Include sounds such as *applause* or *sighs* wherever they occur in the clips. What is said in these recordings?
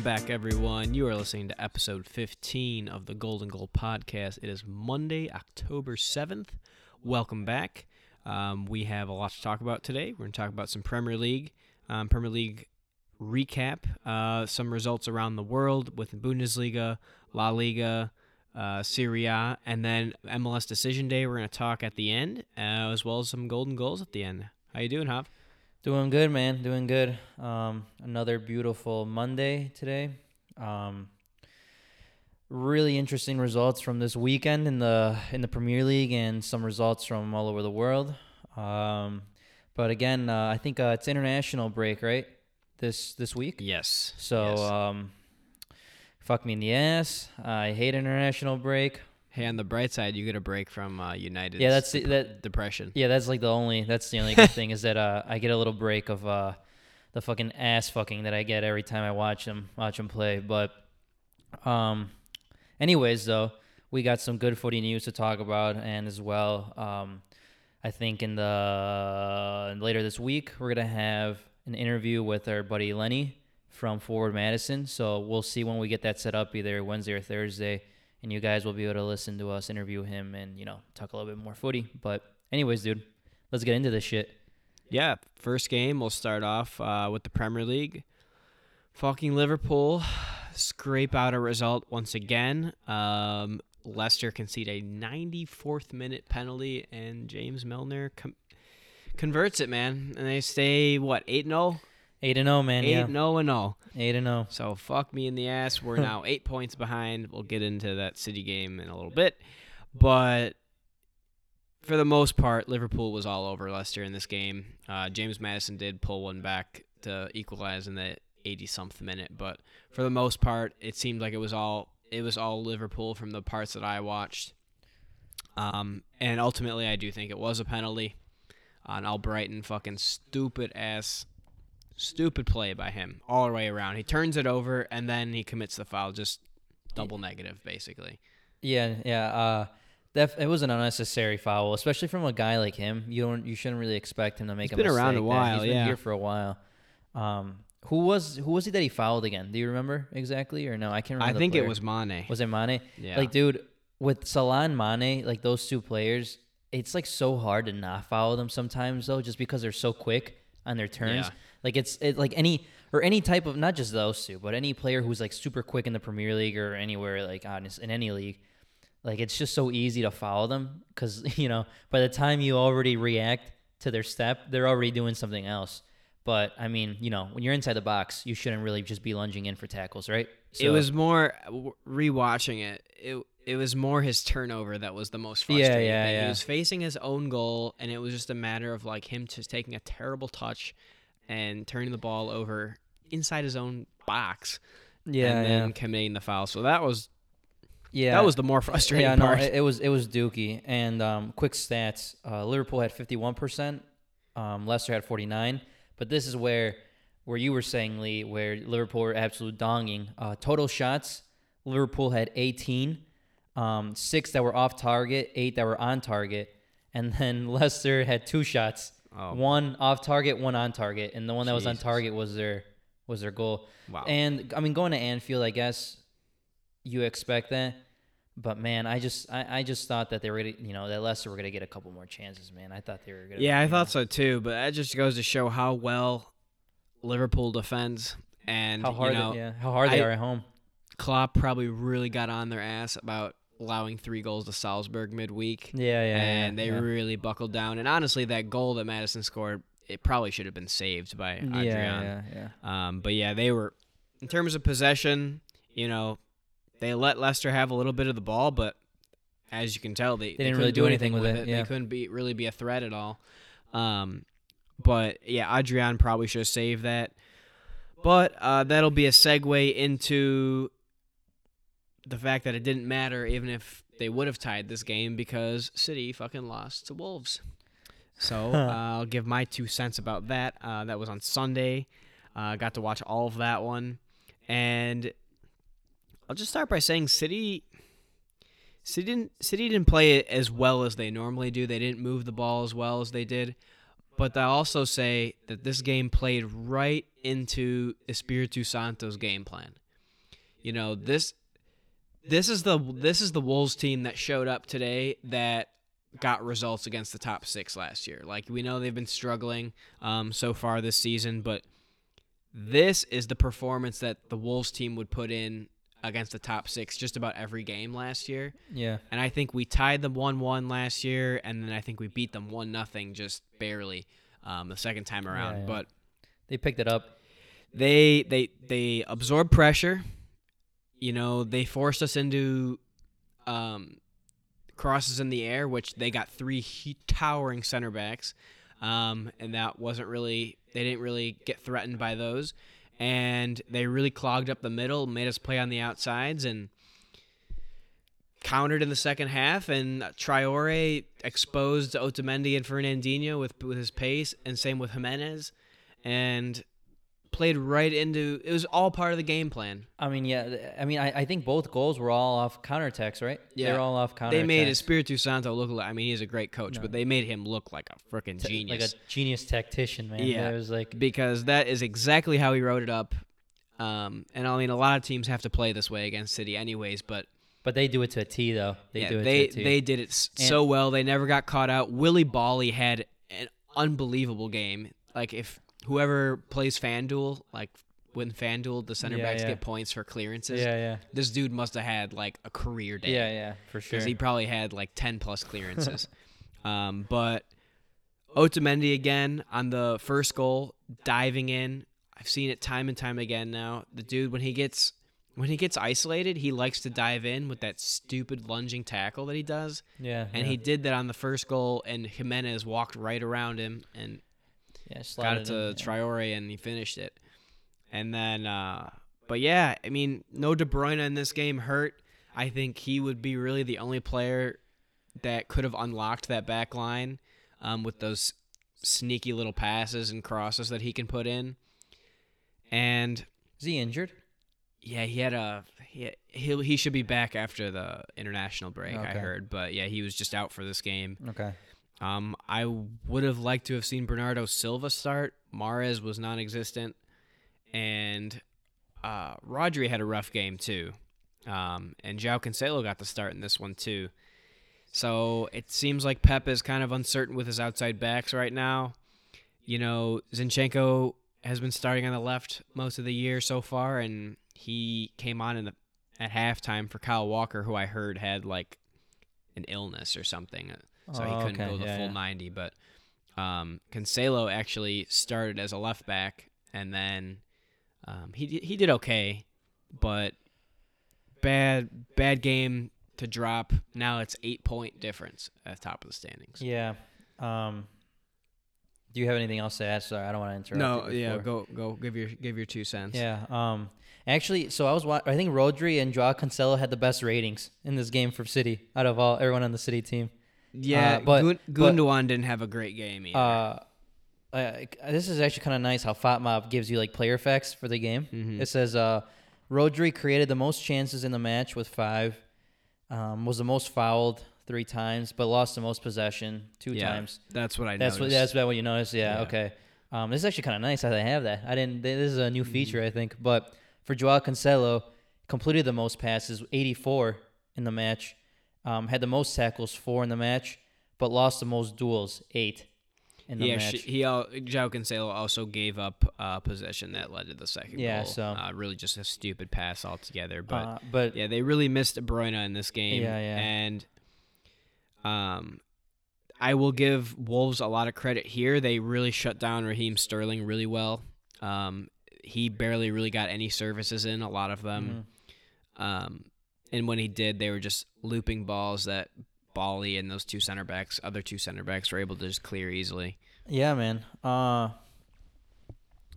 Welcome back, everyone. You are listening to episode 15 of the Golden Goal podcast. It is Monday, October 7th. Welcome back. Um, we have a lot to talk about today. We're going to talk about some Premier League, um, Premier League recap, uh, some results around the world with Bundesliga, La Liga, uh, Serie A, and then MLS Decision Day. We're going to talk at the end, uh, as well as some golden goals at the end. How you doing, Hav? Doing good, man. Doing good. Um, another beautiful Monday today. Um, really interesting results from this weekend in the in the Premier League and some results from all over the world. Um, but again, uh, I think uh, it's international break, right? This this week. Yes. So, yes. um, fuck me in the ass. I hate international break. Hey, on the bright side, you get a break from uh, United. Yeah, that's the- that- depression. Yeah, that's like the only. That's the only good *laughs* thing is that uh, I get a little break of uh, the fucking ass fucking that I get every time I watch them watch them play. But, um, anyways, though, we got some good footy news to talk about, and as well, um, I think in the later this week we're gonna have an interview with our buddy Lenny from Forward Madison. So we'll see when we get that set up, either Wednesday or Thursday and you guys will be able to listen to us interview him and you know talk a little bit more footy. But anyways, dude, let's get into this shit. Yeah, first game we'll start off uh, with the Premier League. Fucking Liverpool *sighs* scrape out a result once again. Um, Leicester concede a 94th minute penalty, and James Milner com- converts it, man. And they stay what eight 0 Eight and zero, man. eight yeah, 0 and 0. eight and zero. So fuck me in the ass. We're *laughs* now eight points behind. We'll get into that City game in a little bit, but for the most part, Liverpool was all over Leicester in this game. Uh, James Maddison did pull one back to equalize in the 80 something minute, but for the most part, it seemed like it was all it was all Liverpool from the parts that I watched. Um, and ultimately, I do think it was a penalty on Albrighton. Fucking stupid ass stupid play by him all the way around. He turns it over and then he commits the foul, just double negative basically. Yeah, yeah. Uh, that it was an unnecessary foul, especially from a guy like him. You don't, you shouldn't really expect him to make He's a been around a while, He's been here for a while. Um, who was who was he that he fouled again? Do you remember exactly or no? I can't remember. I think it was Mane. Was it Mane? Yeah. Like, dude, with Salah and Mane, like those two players, it's like so hard to not follow them sometimes though, just because they're so quick on their turns. Yeah. Like it's it, like any or any type of not just those two, but any player who's like super quick in the Premier League or anywhere like honest in any league. Like it's just so easy to follow them because *laughs* you know by the time you already react to their step, they're already doing something else. But I mean, you know, when you're inside the box, you shouldn't really just be lunging in for tackles, right? it was more rewatching it. It it was more his turnover that was the most Yeah, frustrating. yeah, thing. yeah. He was facing his own goal, and it was just a matter of like him just taking a terrible touch and turning the ball over inside his own box, yeah, and then yeah. committing the foul. So that was yeah. that was the more *laughs* frustrating yeah, part. no, it, it was it was Dookie. And um, quick stats: uh, Liverpool had fifty one percent, um, Leicester had forty nine. But this is where where you were saying Lee, where Liverpool were absolute donging. Uh, total shots: Liverpool had eighteen, um, six that were off target, eight that were on target, and then *laughs* Leicester had two shots, Oh. one off target, one on target, and the one that was on target was their was their goal. wow. And I mean, going to Anfield, I guess you expect that. But man, I just I, I just thought that they were gonna you know that Leicester were gonna get a couple more chances. Man, I thought they were gonna. Yeah, I thought know, so too, but that just goes to show how well Liverpool defends and how hard you know, they, yeah how hard they I- are at home. Klopp probably really got on their ass about allowing three goals to Salzburg midweek. Yeah, yeah, and yeah, they yeah. really buckled down. And honestly, that goal that Maddison scored, it probably should have been saved by Adrian. yeah, yeah, yeah. Um, but yeah, they were in terms of possession. You know, they let Leicester have a little bit of the ball, but as you can tell, they, they didn't couldn't really do anything with it, yeah. They couldn't be really be a threat at all. Um, but yeah, Adrian probably should have saved that. But uh, that'll be a segue into the fact that it didn't matter, even if they would have tied this game, because City fucking lost to Wolves. So *laughs* uh, I'll give my two cents about that. Uh, that was on Sunday. Uh, got to watch all of that one, and I'll just start by saying City. City didn't City didn't play it as well as they normally do. They didn't move the ball as well as they did, but I also say that this game played right into Espírito Santo's game plan. You know, this this is the this is the Wolves team that showed up today that got results against the top six last year. Like we know they've been struggling um, so far this season, but this is the performance that the Wolves team would put in against the top six just about every game last year. Yeah. And I think we tied them one one last year, and then I think we beat them one nothing just barely um, the second time around. yeah. But They picked it up. they they they absorbed pressure. You know, they forced us into um, crosses in the air, which they got three towering center backs, um, and that wasn't really they didn't really get threatened by those, and they really clogged up the middle, made us play on the outsides, and countered in the second half, and Traore exposed Otamendi and Fernandinho with with his pace, and same with Jimenez, and played right into it was all part of the game plan. I mean, yeah. I mean, I, I think both goals were all off counterattacks, right? Yeah. They're all off counterattacks. They made Espírito Santo look like I mean he's a great coach, No. but they made him look like a freaking genius. Like a genius tactician, man. Yeah. It was like, because that is exactly how he wrote it up. Um, and I mean, a lot of teams have to play this way against City, anyways. But but they do it to a T, though. They yeah, do it they to a T. they did it And- so well. They never got caught out. Willy Boly had an unbelievable game. Like if whoever plays FanDuel, like when FanDuel the center Yeah, backs yeah. get points for clearances, yeah, yeah. this dude must have had like a career day. Yeah, yeah, for sure. because he probably had like 10 plus clearances. *laughs* um, but Otamendi again on the first goal, diving in. I've seen it time and time again now. The dude when he gets when he gets isolated, he likes to dive in with that stupid lunging tackle that he does, yeah. and yeah. he did that on the first goal. And Jimenez walked right around him and yeah, got slotted it to in, yeah. And he finished it. And then, uh, but yeah, I mean, no De Bruyne in this game hurt. I think he would be really the only player that could have unlocked that back line um, with those sneaky little passes and crosses that he can put in. And Is he injured? yeah, he had a he he he should be back after the international break. I heard, but yeah, he was just out for this game. Okay. Um, I would have liked to have seen Bernardo Silva start. Mahrez was non-existent, and uh, Rodri had a rough game too. Um, and João Cancelo got the start in this one too. So it seems like Pep is kind of uncertain with his outside backs right now. You know, Zinchenko has been starting on the left most of the year so far, and he came on in the at halftime for Kyle Walker, who I heard had like an illness or something so he Oh, couldn't okay, go the yeah, full yeah. 90 but um, Cancelo actually started as a left back and then um, he he did okay but bad bad game to drop now it's 8 point difference at the top of the standings Yeah. Um. Do you have anything else to add? Sorry, I don't want to interrupt. no yeah go go give your give your two cents Yeah. Um. Actually, so I was. Wa- I think Rodri and Joao Cancelo had the best ratings in this game for City out of all everyone on the City team. Yeah Uh, but- Gun- but- Gundogan didn't have a great game either Uh, uh, this is actually kind of nice how FotMob gives you like player facts for the game. Mhm. It says uh, Rodri created the most chances in the match with five, um, was the most fouled three times, but lost the most possession two yeah times. that's what I That's what noticed. that's what you noticed. Yeah, Yeah. okay. Um, this is actually kind of nice how they have that. I didn't. This is a Mm-hmm. new feature, I think. But for Joao Cancelo, completed the most passes, 84 in the match. Um, had the most tackles, four in the match, but lost the most duels, eight in the yeah, match. sh- he João Cancelo also gave up uh, possession that led to the second Yeah, goal. so- uh, really just a stupid pass altogether. But uh, but yeah, they really missed De Bruyne in this game. Yeah, yeah. And um, I will give Wolves a lot of credit here. They really shut down Raheem Sterling really well. Um, he barely really got any services in. A lot of them. mhm. Um, and when he did, they were just looping balls that Boly and those two center backs, other two center backs, were able to just clear easily. yeah, man. Uh,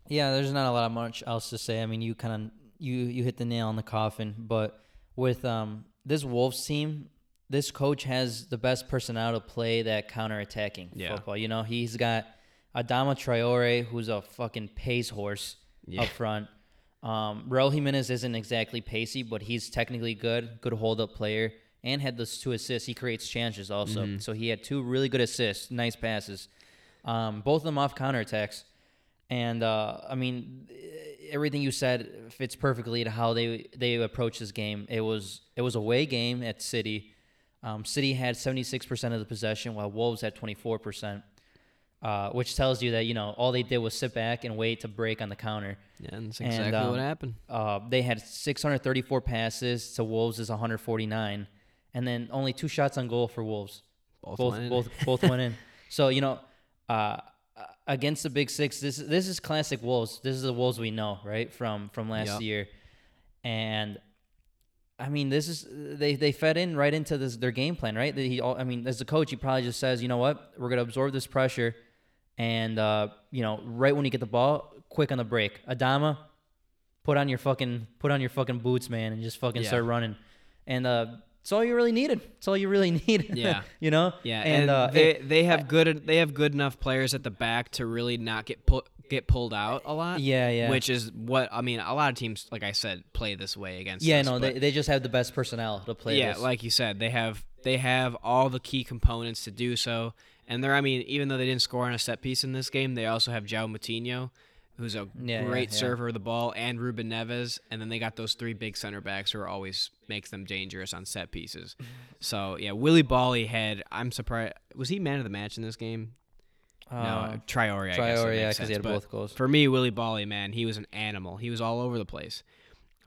yeah, there's not a lot of much else to say. I mean, you kind of you you hit the nail on the coffin. But with um this Wolves team, this coach has the best personnel to play that counter-attacking Yeah. football. You know, he's got Adama Traore, who's a fucking pace horse Yeah. up front. Um, Raul Jimenez isn't exactly pacey, but he's technically good, good hold-up player, and had those two assists. He creates challenges also, Mm-hmm. so he had two really good assists, nice passes. Um, both of them off counterattacks. And uh, I mean, everything you said fits perfectly to how they they approach this game. It was it was a away game at City. Um, City had 76% of the possession, while Wolves had 24%, uh, which tells you that you know all they did was sit back and wait to break on the counter. Yeah, and that's exactly And, um, what happened. Uh, they had 634 passes to Wolves is 149, and then only two shots on goal for Wolves. Both both went in. both both went in. *laughs* So you know, uh, against the Big Six, this this is classic Wolves. This is the Wolves we know, right from from last Yep. year, and I mean, this is they they fed in right into this their game plan, right? He, all- I mean, as a coach, he probably just says, you know what, we're gonna absorb this pressure, and uh, you know, right when you get the ball, quick on the break, Adama, put on your fucking put on your fucking boots, man, and just fucking Yeah. start running, and uh, it's all you really needed. It's all you really *laughs* need. Yeah. you know. Yeah, and, and, uh, they they have good they have good enough players at the back to really not get pu- get pulled out a lot. Yeah, yeah. Which is what I mean. A lot of teams, like I said, play this way against. yeah, us, no, they, they just have the best personnel to play. yeah, this. like you said, they have they have all the key components to do so. And they're I mean, even though they didn't score on a set piece in this game, they also have João Moutinho, who's a Yeah, yeah, great yeah. server of the ball, and Ruben Neves, and then they got those three big center backs who are always makes them dangerous on set pieces. *laughs* So yeah, Willy Boly had I'm surprised was he man of the match in this game? Uh, no, Traore. I guess that yeah, because he had but both goals. For me, Willy Boly, man, he was an animal. He was all over the place.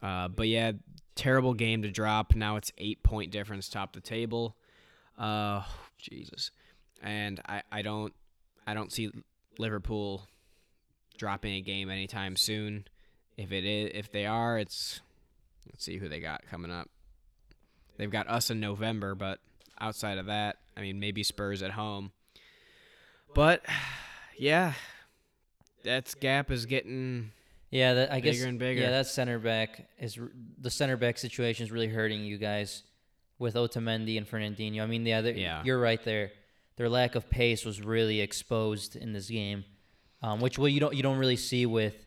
Uh, but yeah, terrible game to drop. Now it's eight point difference top the table. Uh, *sighs* Jesus, and I, I don't I don't see Liverpool dropping a game anytime soon. If it is, if they are, it's let's see who they got coming up. They've got us in November, but outside of that, I mean, maybe Spurs at home. But *sighs* yeah, that gap is getting Yeah, that, I guess. Bigger and bigger. Yeah, that center back is the center back situation is really hurting you guys with Otamendi and Fernandinho. I mean, yeah, Yeah. you're right there. Their lack of pace was really exposed in this game, um, which well you don't you don't really see with,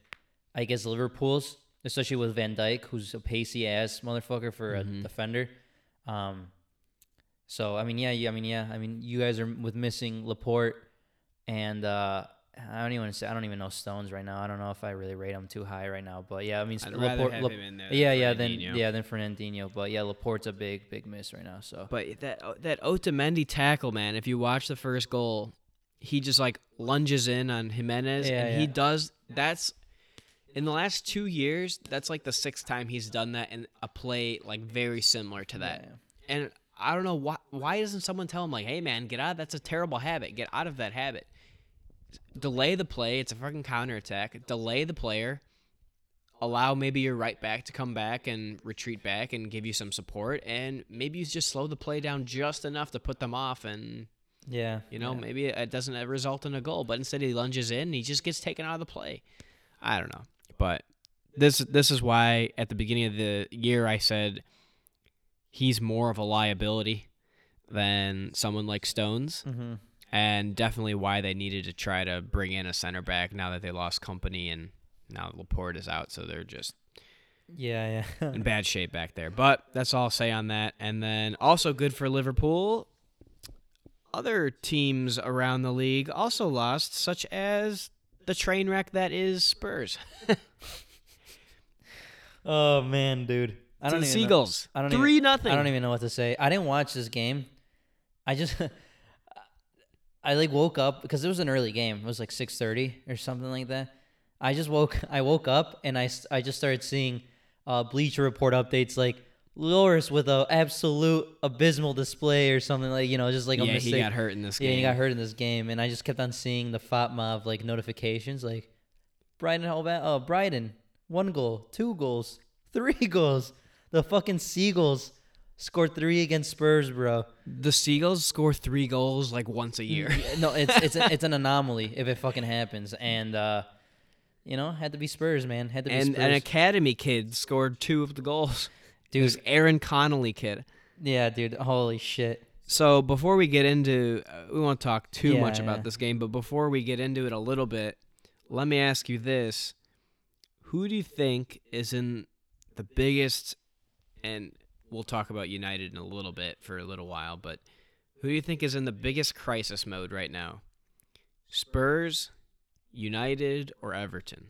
I guess Liverpool's, especially with Van Dijk, who's a pacey ass motherfucker for a Mhm. defender. Um, so I mean, yeah, yeah, I mean, yeah, I mean, you guys are with missing Laporte and uh, I don't even say I don't even know Stones right now. I don't know if I really rate him too high right now, but yeah, I mean, I'd Laporte, have Lap- him in there. yeah, yeah, then yeah, then Fernandinho, but yeah, Laporte's a big, big miss right now. So But that uh, that Otamendi tackle, man, if you watch the first goal, he just like lunges in on Jimenez, Yeah, and he does. That's in the last two years. That's like the sixth time he's done that in a play like very similar to that. Yeah. And I don't know why. Why doesn't someone tell him like, "Hey, man, get out. That's a terrible habit. Get out of that habit." Delay the play. It's a fucking counterattack. Delay the player. Allow maybe your right back to come back and retreat back and give you some support, and maybe you just slow the play down just enough to put them off, and yeah, you know yeah. maybe it doesn't result in a goal. But instead, he lunges in, and he just gets taken out of the play. I don't know, but this this is why at the beginning of the year I said he's more of a liability than someone like Stones, Mm Mhm. And definitely why they needed to try to bring in a center back now that they lost Kompany and now Laporte is out, so they're just yeah, yeah. *laughs* in bad shape back there. But that's all I'll say on that. And then also good for Liverpool. Other teams around the league also lost, such as the train wreck that is Spurs. *laughs* oh man, dude, I don't even know- I don't Three even, nothing. I don't even know what to say. I didn't watch this game. I just *laughs* I like woke up because it was an early game. It was like 6:30 or something like that. I just woke *laughs* I woke up and I I just started seeing uh, Bleacher Report updates like Lloris with a absolute abysmal display or something like you know just like a yeah, mistake. he got hurt in this Yeah, game. he got hurt in this game, and I just kept on seeing the FotMob of like notifications, like Brighton, Hove- oh Brighton, one goal, two goals, *laughs* three goals. The fucking Seagulls scored three against Spurs, bro. The Seagulls score three goals like once a year. No, it's it's a, it's an *laughs* anomaly if it fucking happens, and uh, you know, had to be Spurs, man. Had to be and Spurs. an academy kid scored two of the goals. Dude. Aaron Connolly kid. yeah, dude. Holy shit. So before we get into, uh, we won't talk too Yeah, much about yeah. this game, but before we get into it a little bit, let me ask you this: Who do you think is in the biggest? And we'll talk about United in a little bit for a little while, but who do you think is in the biggest crisis mode right now? Spurs, United, or Everton?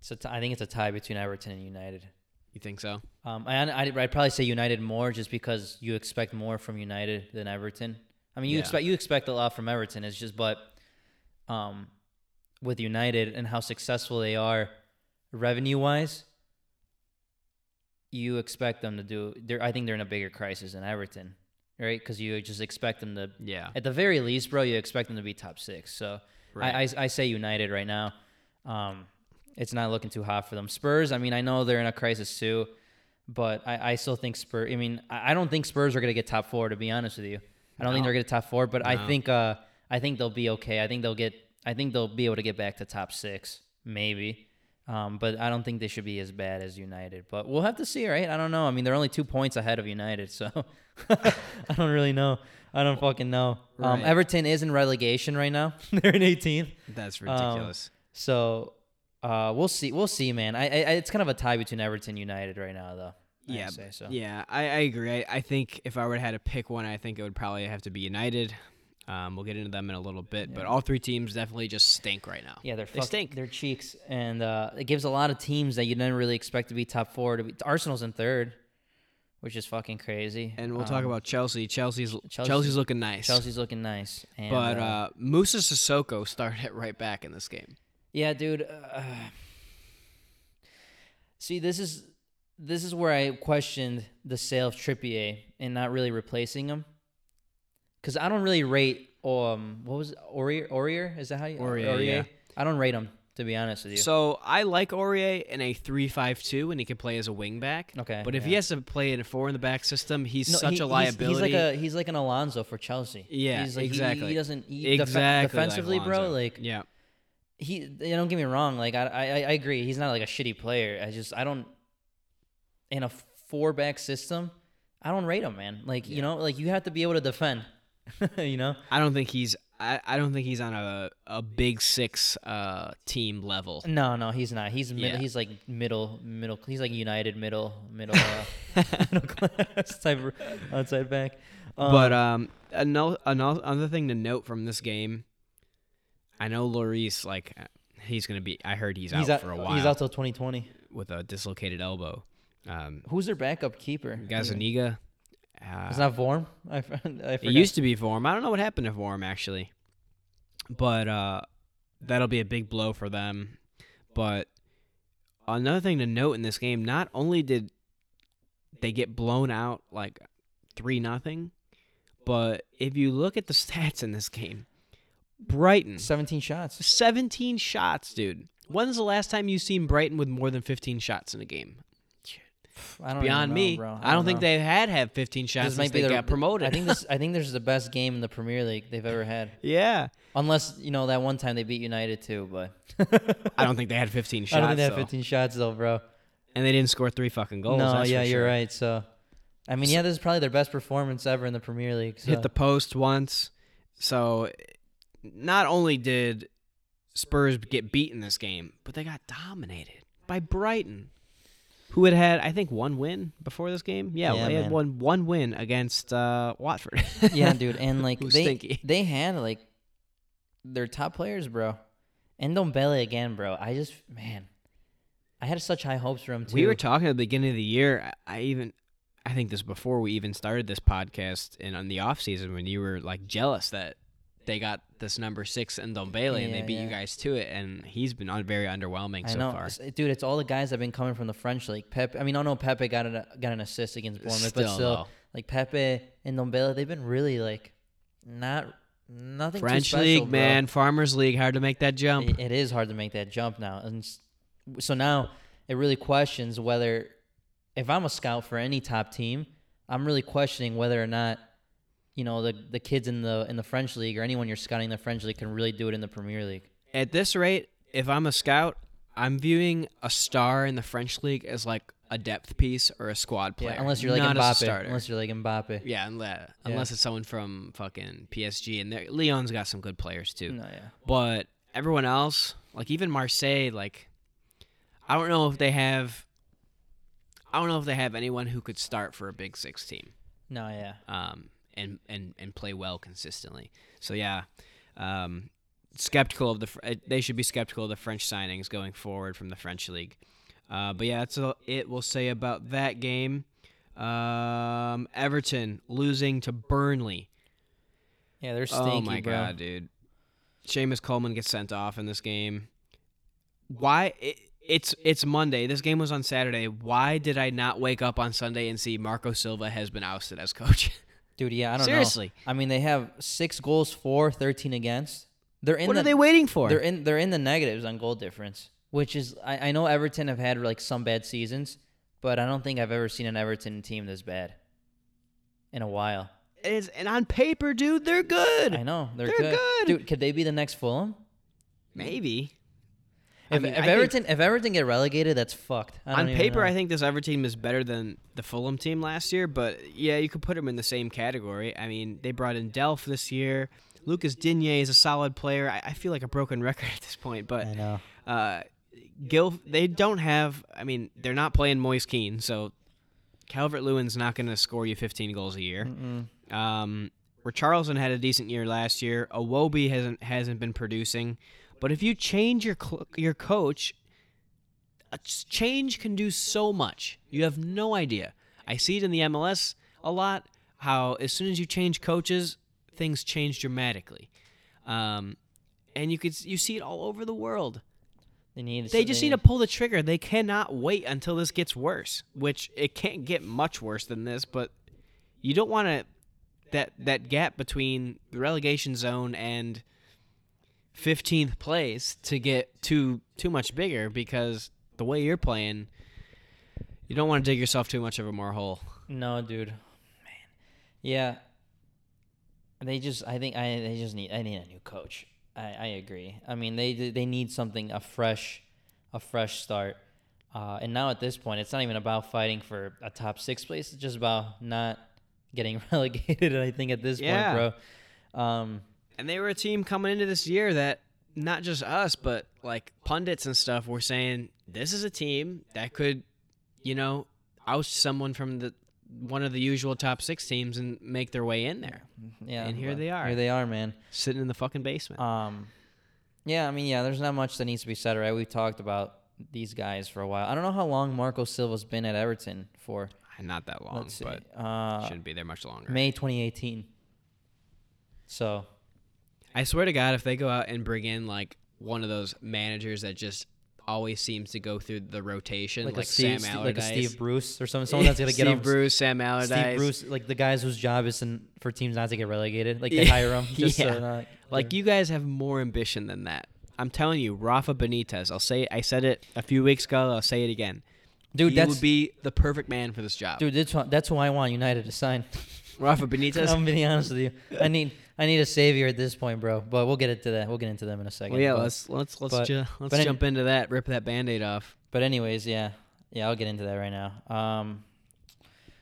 So t- I think it's a tie between Everton and United. You think so? Um, I, I I'd probably say United more just because you expect more from United than Everton. I mean, you Yeah. expect you expect a lot from Everton. It's just, but um, with United and how successful they are revenue wise, you expect them to do. They're, I think they're in a bigger crisis than Everton, right? Because you just expect them to, Yeah. at the very least, bro. You expect them to be top six. So Right. I, I I say United right now. Um, it's not looking too hot for them. Spurs. I mean, I know they're in a crisis too, but I, I still think Spurs. I mean, I I don't think Spurs are gonna get top four. To be honest with you, I don't think they're gonna get top four. But I think uh I think they'll be okay. I think they'll get. I think they'll be able to get back to top six, maybe. Um, but I don't think they should be as bad as United. But we'll have to see, right? I don't know. I mean, they're only two points ahead of United, so *laughs* I don't really know. I don't fucking know. Um, Right. Everton is in relegation right now. *laughs* they're in 18th. That's Um, ridiculous. So uh, we'll see. We'll see, man. I, I it's kind of a tie between Everton and United right now, though. I'd yeah. say so. Yeah, I, I agree. I, I think if I were to had to pick one, I think it would probably have to be United. Um, we'll get into them in a little bit, but all three teams definitely just stink right now. Yeah, they're They fuck- stink. They're cheeks, and uh, it gives a lot of teams that you didn't really expect to be top four to be. Arsenal's in third, which is fucking crazy. And we'll talk Um, about Chelsea. Chelsea's Chelsea- Chelsea's looking nice. Chelsea's looking nice, and, but uh, uh, Musa Sissoko started it *laughs* right back in this game. Yeah, dude. Uh, see, this is this is where I questioned the sale of Trippier and not really replacing him, because I don't really rate um what was it? Aurier Aurier is that how you Aurier, yeah. I don't rate him to be honest with you. So I like Aurier in a three-five-two, and he can play as a wing back. Okay, But if he has to play in a four in the back system, he's No, such he- a he's- liability. He's, like a he's like an Alonso for Chelsea. Yeah, he's like, he- exactly. He, doesn't he, def- exactly like defensively, bro. Like yeah, he don't get me wrong like I, I i agree he's not like a shitty player i just i don't in a four back system i don't rate him man like you know like you have to be able to defend *laughs* you know I don't think he's. I, I don't think he's on a a big six uh, team level. no no he's not he's mid, Yeah. he's like middle middle he's like united middle middle uh, *laughs* middle class type outside back um, but um, another another thing to note from this game, I know Lloris like he's gonna be. I heard he's, out, for a while he's out till 2020 with a dislocated elbow. Um, who's their backup keeper Gazzaniga. Uh, it's not Vorm *laughs* I, I. It used to be Vorm. I don't know what happened to Vorm actually, but uh, that'll be a big blow for them. But another thing to note in this game, not only did they get blown out like three nothing, but if you look at the *laughs* stats in this game, Brighton 17 shots 17 shots, dude. When's the last time you seen Brighton with more than 15 shots in a game? I don't Beyond even know, me, bro. I don't think know. they had had 15 shots This since might be they the- got promoted. I think this. I think this is the best *laughs* game in the Premier League they've ever had. yeah. Unless you know that one time they beat United too, but *laughs* I don't think they had 15 shots. *laughs* I don't think they had though. 15 shots though, bro. And they didn't score three fucking goals. no, that's yeah, for you're sure. right. So, I mean, yeah, this is probably their best performance ever in the Premier League. So. Hit the post once. So not only did Spurs get beat in this game, but they got dominated by Brighton, who had had I think one win before this game. Yeah, Yeah, they had man. one one win against uh, Watford. *laughs* yeah, *laughs* dude, and like they stinky. they had like their top players, bro. And Dombele again, bro. I just man, I had such high hopes for him too. We were talking at the beginning of the year. I I even, I think this before we even started this podcast and on the off season when you were like jealous that they got this number six in Dombele and they Yeah, beat you guys to it, and he's been very underwhelming I so know, far. It's- dude. It's all the guys that've been coming from the French league. Pep. I mean, I know Pepe got an got an assist against Bournemouth, but Still, still, though. like Pepe and Dombele, they've been really like not nothing. too French special, league, bro. man, Farmers League, hard to make that jump. It- it is hard to make that jump now, and so now it really questions whether, if I'm a scout for any top team, I'm really questioning whether or not, you know, the the kids in the in the French league or anyone you're scouting in the French league can really do it in the Premier League. At this rate, if I'm a scout, I'm viewing a star in the French league as like a depth piece or a squad player. Yeah, unless you're like not Mbappe. Unless you're like Mbappe. yeah, unless, unless it's someone from fucking PSG, and Lyon's got some good players too. No, yeah. But everyone else, like even Marseille, like I don't know if they have. I don't know if they have anyone who could start for a Big Six team, No, yeah. um, and and and play well consistently. So yeah, um, skeptical of the. They should be skeptical of the French signings going forward from the French league. Uh, but yeah, that's all it will say about that game. Um, Everton losing to Burnley. Yeah, they're stinky, oh my bro. god, dude! Seamus Coleman gets sent off in this game. Why? It, it's it's Monday. This game was on Saturday. Why did I not wake up on Sunday and see Marco Silva has been ousted as coach? *laughs* Dude, yeah, I don't Seriously. know. I mean, they have six goals for, 13 against. They're in what the, are they waiting for? They're in they're in the negatives on goal difference, which is I, I know Everton have had like some bad seasons, but I don't think I've ever seen an Everton team this bad in a while. It's, and on paper, dude, they're good. I know they're, They're good. good. dude. Could they be the next Fulham? Maybe. If, mean, if Everton if Everton get relegated, that's fucked. On paper, know. I think this Everton team is better than the Fulham team last year, but yeah, you could put them in the same category. I mean, they brought in Delph this year. Lucas Digne is a solid player. I, I feel like a broken *laughs* record at this point, but I know. uh, Gil, they don't have. I mean, they're not playing Moise Kean, so Calvert Lewin's not going to score you 15 goals a year. Mm-mm. Um, Richarlison had a decent year last year. Iwobi hasn't hasn't been producing, but if you change your cl- your coach, a change can do so much. You have no idea. I see it in the MLS a lot. How as soon as you change coaches, things change dramatically, um, and you could you see it all over the world. They need. They just need to pull the trigger. They cannot wait until this gets worse, which it can't get much worse than this. But you don't want to that that gap between the relegation zone and 15th place to get too too much bigger because the way you're playing, you don't want to dig yourself too much of a more hole. No, dude. Man. Yeah. They just I think I they just need I need a new coach. I, I agree. I mean they they need something a fresh a fresh start. Uh, and now at this point it's not even about fighting for a top 6 place. It's just about not getting *laughs* relegated I think at this Yeah. point, bro. Um And they were a team coming into this year that not just us, but like pundits and stuff were saying this is a team that could, you know, oust someone from the one of the usual top six teams and make their way in there, yeah. And here they are. Here they are, man. sitting in the fucking basement. Um, yeah, I mean, yeah, there's not much that needs to be said, right? We've talked about these guys for a while. I don't know how long Marco Silva's been at Everton for. not that long, but uh, shouldn't be there much longer. May 2018. So I swear to God, if they go out and bring in like one of those managers that just always seems to go through the rotation, like, like, Steve, Sam Allardyce, like Steve Bruce or something. Someone that's gonna *laughs* get Steve him. Bruce, Sam Allardyce, Steve Bruce, like the guys whose job is in, for teams not to get relegated. Like they hire them just *laughs* Yeah. so not, Like you guys have more ambition than that. I'm telling you, Rafa Benitez. I'll say I said it a few weeks ago. I'll say it again. dude. he That's would be the perfect man for this job. dude. That's who, that's who I want United to sign. Rafa Benitez. *laughs* I'm being honest with you. I need I need a savior at this point, bro. But we'll get into that. We'll get into them in a second. well, yeah. But- Let's let's let's but- ju- let's but any- jump into that. Rip that band-aid off. But anyways, yeah, yeah, I'll get into that right now. Um,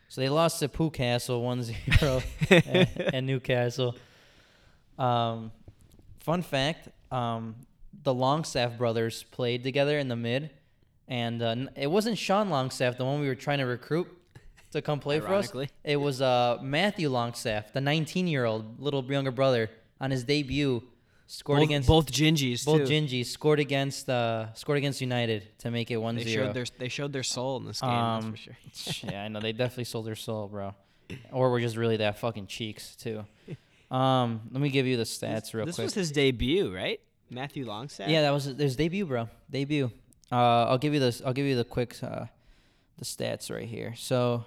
so they lost to Newcastle 1-0 and, at Newcastle. Um, fun fact: um, the Longstaff brothers played together in the mid, and uh, it wasn't Sean Longstaff, the one we were trying to recruit to come play for us. Ironically. It was uh, Matthew Longstaff, the 19-year-old little younger brother, on his debut, scored both, against both Gingies both too. Gingy scored against uh, scored against United to make it 1-0. they showed their they showed their soul in this game. Um, that's for sure. *laughs* yeah, I know they definitely sold their soul, bro. Or we're just really that fucking cheeks too. Um, let me give you the stats real quick. this quick. was his debut, right? Matthew Longstaff. yeah, that was his debut, bro. Debut. Uh, I'll give you this. I'll give you the quick uh, the stats right here. So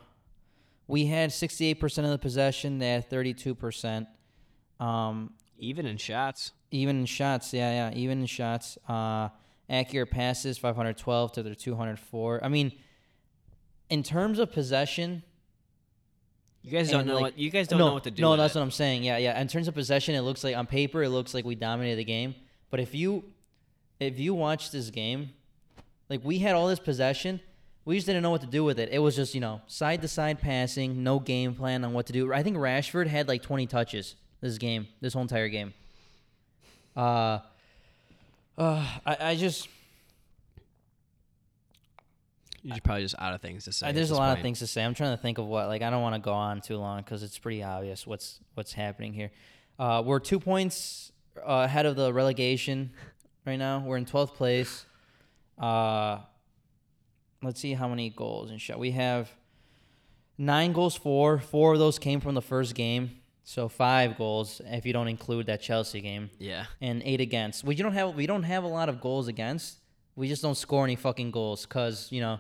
we had 68% of the possession. They had 32%. Um, even in shots. even in shots, yeah, yeah, even in shots. Uh, accurate passes, 512 to their 204. I mean, in terms of possession, You guys don't know like- what you guys don't no, know what to do. No, that's it. what I'm saying. Yeah, yeah. In terms of possession, it looks like on paper it looks like we dominated the game. But if you if you watch this game, like we had all this possession, we just didn't know what to do with it. It was just, you know, side to side passing, no game plan on what to do. I think Rashford had like 20 touches this game, this whole entire game. Uh uh, I, I just You're probably just out of things to say. At there's a lot of things to say. I'm trying to think of what. Like, I don't want to go on too long because it's pretty obvious what's what's happening here. Uh, we're two points uh, ahead of the relegation right now. We're in 12th place. Uh, let's see how many goals and shot. We have nine goals for. Four of those came from the first game. So five goals if you don't include that Chelsea game, Yeah. and eight against. We don't have we don't have a lot of goals against. We just don't score any fucking goals because you know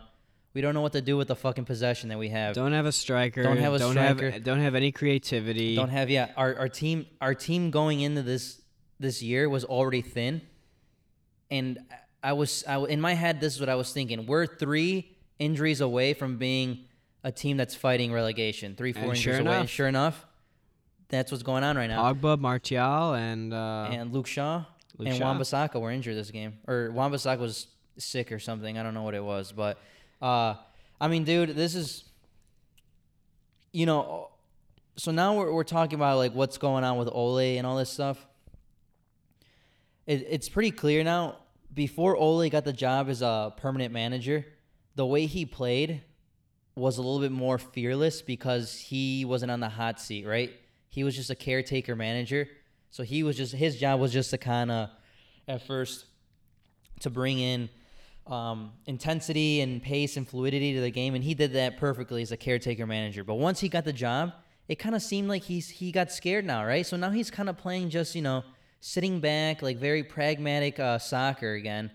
we don't know what to do with the fucking possession that we have. Don't have a striker. Don't have a don't striker. Have, don't have any creativity. don't have yeah our, our team our team going into this this year was already thin and i was I, in my head this is what i was thinking we're three injuries away from being a team that's fighting relegation three four And injuries sure away and enough. sure enough that's what's going on right now Pogba, Martial, and uh, and luke shaw Luke and Shaw. Wan-Bissaka were injured this game or Wan-Bissaka was sick or something i don't know what it was but uh i mean dude this is you know so now we're, we're talking about like what's going on with Ole and all this stuff. It, it's pretty clear now. Before Ole got the job as a permanent manager, the way he played was a little bit more fearless because he wasn't on the hot seat, right? He was just a caretaker manager. So he was just his job was just to kind of at first to bring in um, intensity and pace and fluidity to the game, and he did that perfectly as a caretaker manager. But once he got the job, it kind of seemed like he's he got scared now, right? So now he's kind of playing just you know sitting back, like very pragmatic uh, soccer again.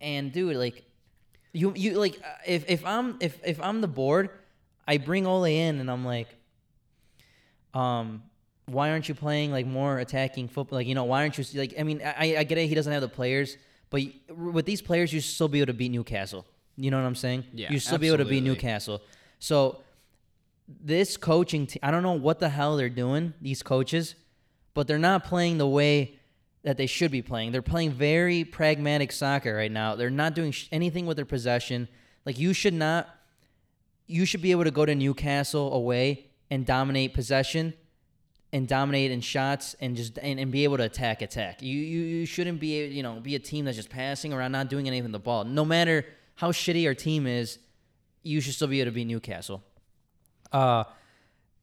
And dude, like you you like uh, if if I'm if if I'm the board, I bring Ole in and I'm like, um, why aren't you playing like more attacking football? Like you know, why aren't you like? I mean, I I get it. He doesn't have the players, but with these players, you still be able to beat Newcastle. You know what I'm saying? Yeah, you still be able to beat. Newcastle. So this coaching team, I don't know what the hell they're doing. These coaches, but they're not playing the way that they should be playing. They're playing very pragmatic soccer right now. They're not doing sh- anything with their possession. Like you should not you should be able to go to Newcastle away and dominate possession and dominate in shots and just and, and be able to attack attack. You, you you shouldn't be you know be a team that's just passing around not doing anything with the ball. No matter how shitty our team is, you should still be able to beat Newcastle. Uh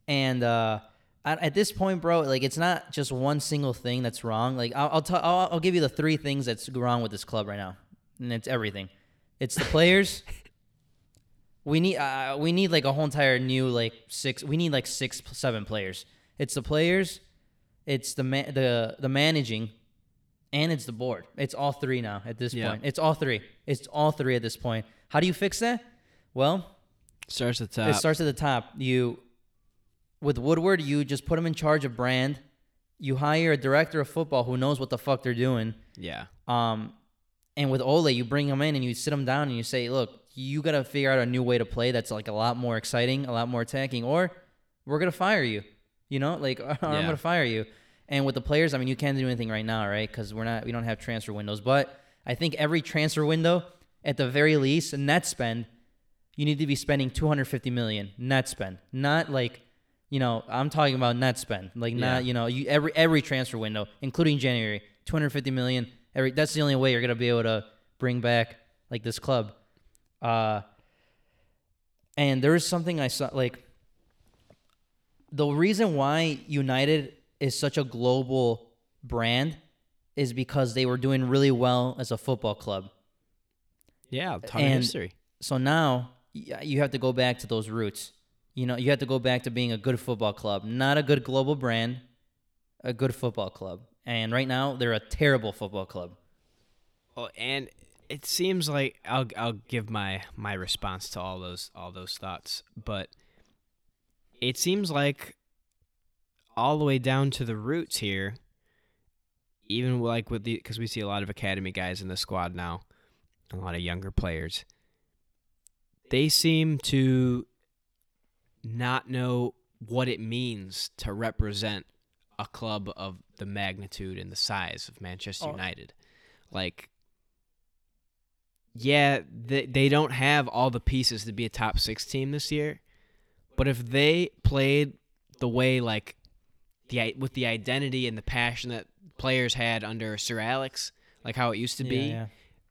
and uh at, at this point, bro, like it's not just one single thing that's wrong. Like I'll I'll, t- I'll I'll give you the three things that's wrong with this club right now, and it's everything. It's the players. *laughs* we need uh, we need like a whole entire new like six. We need like six seven players. It's the players, it's the ma- the the managing, and it's the board. It's all three now at this Yeah. point. It's all three. It's all three at this point. How do you fix that? Well, starts at the top. it starts at the top. You, with Woodward, you just put him in charge of brand. You hire a director of football who knows what the fuck they're doing. yeah. Um, and with Ole, you bring him in and you sit him down and you say, "Look, you got to figure out a new way to play that's like a lot more exciting, a lot more attacking, or we're gonna fire you. You know, like *laughs* or I'm gonna fire you." And with the players, I mean, you can't do anything right now, right? Because we're not, we don't have transfer windows. But I think every transfer window, at the very least, net spend, you need to be spending 250 million net spend, not like, you know, I'm talking about net spend, like Yeah. not, you know, you every every transfer window, including January, 250 million. Every that's the only way you're gonna be able to bring back like this club. Uh, and there is something I saw like the reason why United is such a global brand is because they were doing really well as a football club. Yeah. Ton And- of history. So now you have to go back to those roots. You know, you have to go back to being a good football club, not a good global brand, a good football club. And right now, they're a terrible football club. Well, and it seems like I'll I'll give my my response to all those all those thoughts, but it seems like all the way down to the roots here, even like with the because we see a lot of academy guys in the squad now, a lot of younger players. They seem to not know what it means to represent a club of the magnitude and the size of Manchester Oh. United. Like, yeah, they, they don't have all the pieces to be a top six team this year, but if they played the way like the with the identity and the passion that players had under Sir Alex, like how it used to be, yeah.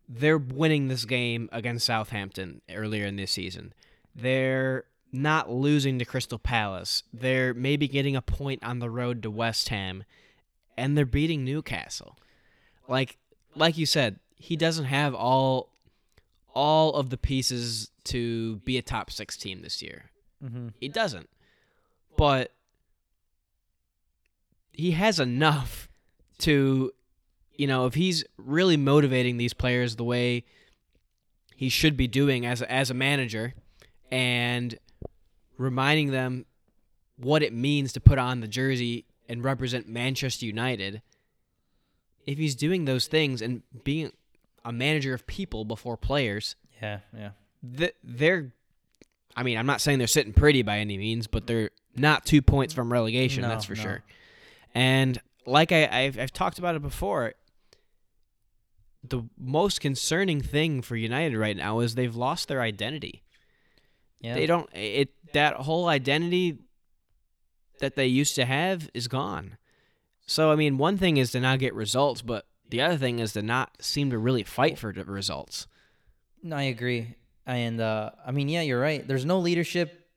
they're winning this game against Southampton earlier in this season. They're not losing to Crystal Palace. They're maybe getting a point on the road to West Ham and they're beating Newcastle. Like like you said, he doesn't have all all of the pieces to be a top 6 team this year. Mm-hmm. He doesn't. But he has enough to you know, if he's really motivating these players the way he should be doing as a, as a manager and reminding them what it means to put on the jersey and represent Manchester United. If he's doing those things and being a manager of people before players, Yeah, yeah. th- they're I mean, I'm not saying they're sitting pretty by any means, but they're not 2 points from relegation, No, that's for no. sure. And like I, I've, I've talked about it before, the most concerning thing for United right now is they've lost their identity. Yeah. They don't it that whole identity that they used to have is gone. So I mean, one thing is to not get results, but the other thing is to not seem to really fight for the results. No, I agree. And uh, I mean, yeah, you're right. There's no leadership.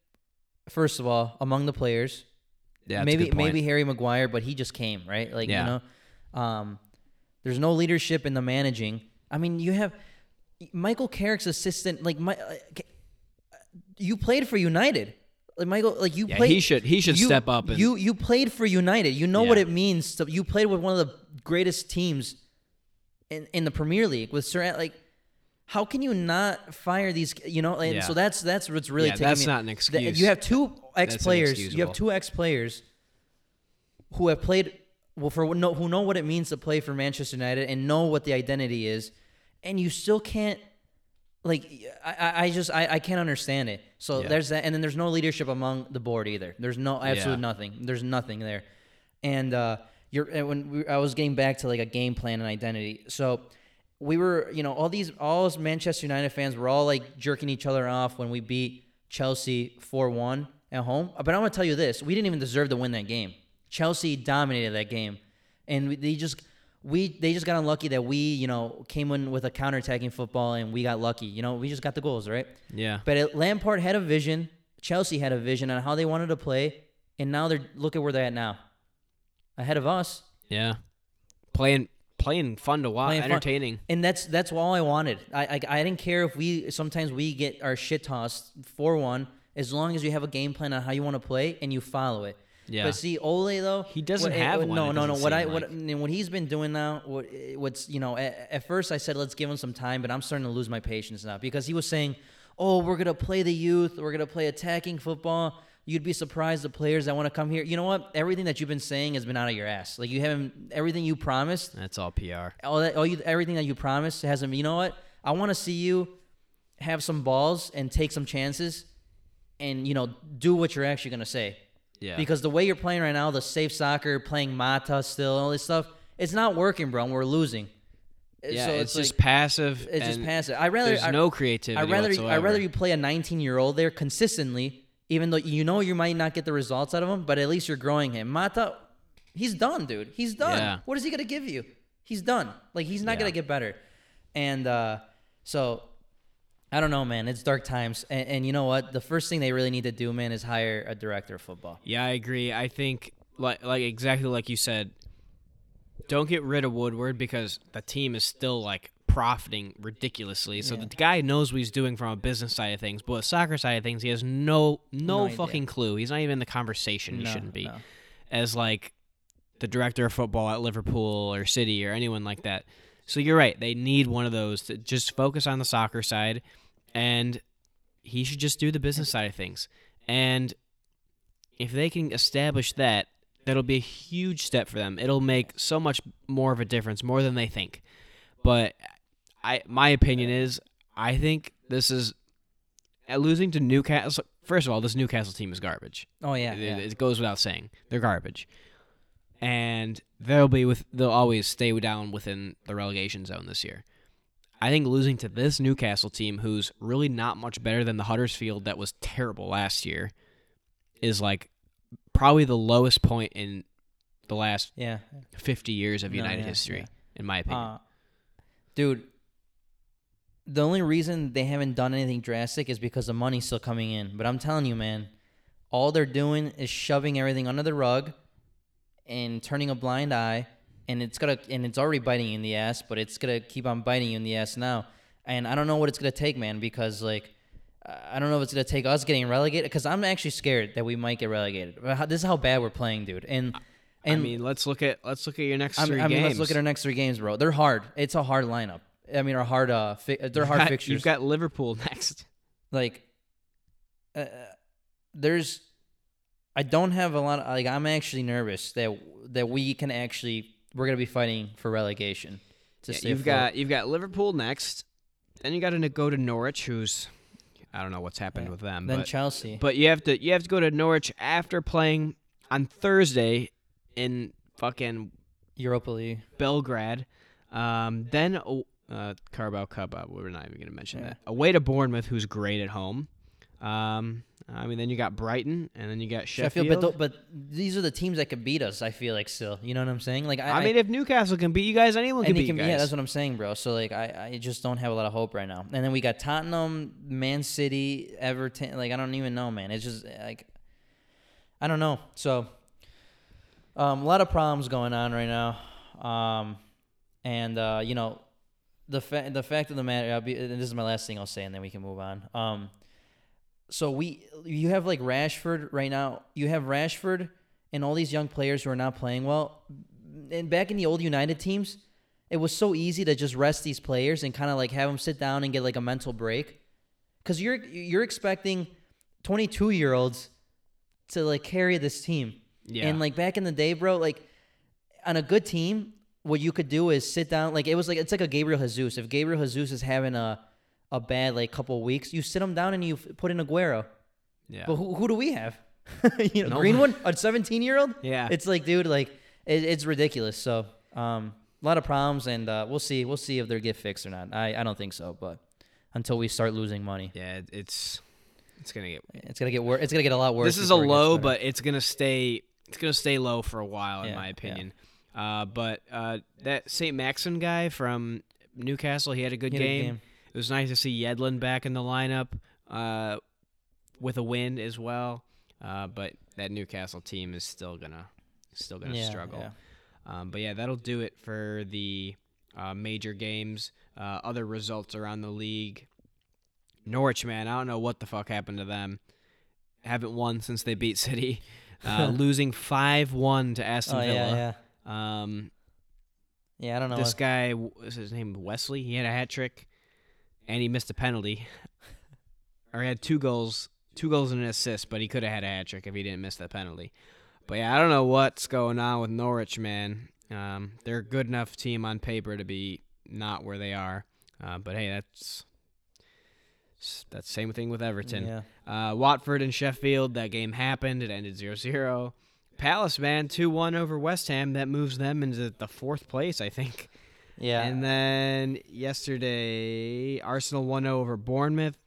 First of all, among the players, Yeah, maybe maybe Harry Maguire, but he just came right. Like Yeah. you know, um, there's no leadership in the managing. I mean, you have Michael Carrick's assistant. Like my, uh, you played for United. Like Michael, like you Yeah, played. he should he should you, step up and you you played for United. You know what it means. To, you played with one of the greatest teams in in the Premier League with Sir. Like, how can you not fire these? You know, and Yeah. so that's that's what's really Yeah, taking that's me. not an excuse. you have two ex players. You have two ex players who have played well for who know what it means to play for Manchester United and know what the identity is, and you still can't. Like I, I- I just I, I can't understand it. So Yeah. there's that, and then there's no leadership among the board either. There's no absolute Yeah. nothing. There's nothing there, and uh, you're and when we, I was getting back to like a game plan and identity. So we were, you know, all these all Manchester United fans were all like jerking each other off when we beat Chelsea four one at home. But I'm gonna tell you this: we didn't even deserve to win that game. Chelsea dominated that game, and they just we they just got unlucky that we you know came in with a counterattacking football and we got lucky. You know, we just got the goals right. yeah. But it, Lampard had a vision. Chelsea had a vision on how they wanted to play, and now they're look at where they're at now, ahead of us. Yeah. Playing playing fun to watch, Playing fun. entertaining. And that's that's all I wanted. I, I I didn't care if we sometimes we get our shit tossed four one, as long as you have a game plan on how you want to play and you follow it. Yeah. But see, Ole though He doesn't what- eh, have what- one, No, no, no. What I seem what like. what he's been doing now, what eh, what's you know, at, at first I said let's give him some time, but I'm starting to lose my patience now because he was saying, oh, we're gonna play the youth, we're gonna play attacking football. You'd be surprised the players that want to come here. You know what? Everything that you've been saying has been out of your ass. Like you haven't everything you promised That's all PR. all that, all you, everything that you promised hasn't. You know what? I want to see you have some balls and take some chances, and you know do what you're actually gonna say. Yeah. Because the way you're playing right now, the safe soccer, playing Mata still, all this stuff, it's not working, bro. And we're losing. yeah, So it's, just like- passive. it's just passive. I rather There's I, no creativity. I rather I rather you play a 19 year old there consistently, even though you know you might not get the results out of him, but at least you're growing him. Mata, he's done, dude. He's done. Yeah. What is he gonna give you? He's done. Like he's not Yeah. gonna get better. And uh, so I don't know, man. It's dark times, and, and you know what? The first thing they really need to do, man, is hire a director of football. Yeah, I agree. I think like like exactly like you said. Don't get rid of Woodward because the team is still like profiting ridiculously. So the guy knows what he's doing from a business side of things, but a soccer side of things, he has no no, No fucking clue. He's not even in the conversation. he No, shouldn't be no. as like the director of football at Liverpool or City or anyone like that. So you're right. They need one of those to just focus on the soccer side, and he should just do the business side of things. And if they can establish that, that'll be a huge step for them. It'll make so much more of a difference, more than they think. But I, my opinion is, I think this is losing to Newcastle. First of all, this Newcastle team is garbage. Oh yeah, It, yeah. it goes without saying. They're garbage. And they'll be with they'll always stay down within the relegation zone this year. I think losing to this Newcastle team who's really not much better than the Huddersfield that was terrible last year is like probably the lowest point in the last yeah. 50 years of No, United yeah, history yeah. in my opinion. Uh, dude, the only reason they haven't done anything drastic is because the money's still coming in. But I'm telling you, man, all they're doing is shoving everything under the rug and turning a blind eye. And it's gonna and it's already biting you in the ass, but it's gonna keep on biting you in the ass now. And I don't know what it's gonna take, man, because like I don't know if it's gonna take us getting relegated. Because I'm actually scared that we might get relegated. This is how bad we're playing, dude. And and I mean, let's look at let's look at your next I three mean, I mean, games. let's look at our next three games, bro. They're hard. It's a hard lineup. I mean, our hard uh, fi- they're hard got- fixtures. You've got Liverpool *laughs* next. like uh, there's I don't have a lot of like I'm actually nervous that that we can actually we're gonna be fighting for relegation to Yeah, you've afloat. got you've got Liverpool next. Then you got to go to Norwich, who's I don't know what's happened Yeah. with them, then but Chelsea. but you have to you have to go to Norwich after playing on Thursday in fucking Europa League. Belgrade. Um, then oh, uh, Carabao Cup. Uh, we're not even going to mention Yeah. that. Away to Bournemouth, who's great at home. Um, I mean, then you got Brighton, and then you got Sheffield. Sheffield, but th- but these are the teams that could beat us. I feel like still, you know what I'm saying? Like I, I mean, if Newcastle can beat you guys, anyone can beat can, you guys. yeah, that's what I'm saying, bro. So like, I, I just don't have a lot of hope right now. And then we got Tottenham, Man City, Everton. Like, I don't even know, man. It's just like, I don't know. So, um, a lot of problems going on right now. Um, and uh, you know, the fa- the fact of the matter, be, and this is my last thing I'll say, and then we can move on. Um, so we, you have like Rashford right now. You have Rashford and all these young players who are not playing well. And back in the old United teams, it was so easy to just rest these players and kind of like have them sit down and get like a mental break, because you're you're expecting 22 year olds to like carry this team. yeah. And like back in the day, bro, like on a good team, what you could do is sit down. Like it was like it's like a Gabriel Jesus. If Gabriel Jesus is having a a bad like couple weeks, you sit him down and you put in Aguero. yeah. But who, who do we have? *laughs* you know, No Greenwood, a 17 year old. Yeah. it's like, dude, like it, it's ridiculous. So, um, a lot of problems, and uh, we'll see. We'll see if they get fixed or not. I, I don't think so, but until we start losing money, yeah, it's it's gonna get. it's gonna get worse. It's gonna get a lot worse. This is a before it low, but it's gonna stay. It's gonna stay low for a while, in Yeah, my yeah. opinion. Uh, but uh, that St. Maxon guy from Newcastle, he had a good He had a game. It was nice to see Yedlin back in the lineup uh, with a win as well. Uh, but that Newcastle team is still gonna still gonna Yeah, struggle. yeah. Um, but yeah, that'll do it for the uh, major games. Uh, other results around the league. Norwich, man, I don't know what the fuck happened to them. Haven't won since they beat *laughs* City, uh, *laughs* losing five one to Aston Oh Villa. yeah, yeah, Um, yeah. I don't know. this guy, was his name Wesley? He had a hat trick, and he missed a penalty, or he had two goals, two goals and an assist, but he could have had a hat trick if he didn't miss that penalty. But yeah, I don't know what's going on with Norwich, man. Um, they're a good enough team on paper to be not where they are. Uh, but hey, that's that's same thing with Everton. Yeah. Uh, Watford and Sheffield, that game happened. It ended 0 0. Palace, man, 2 1 over West Ham. That moves them into the fourth place, I think. Yeah. And then yesterday, Arsenal 1 0 over Bournemouth.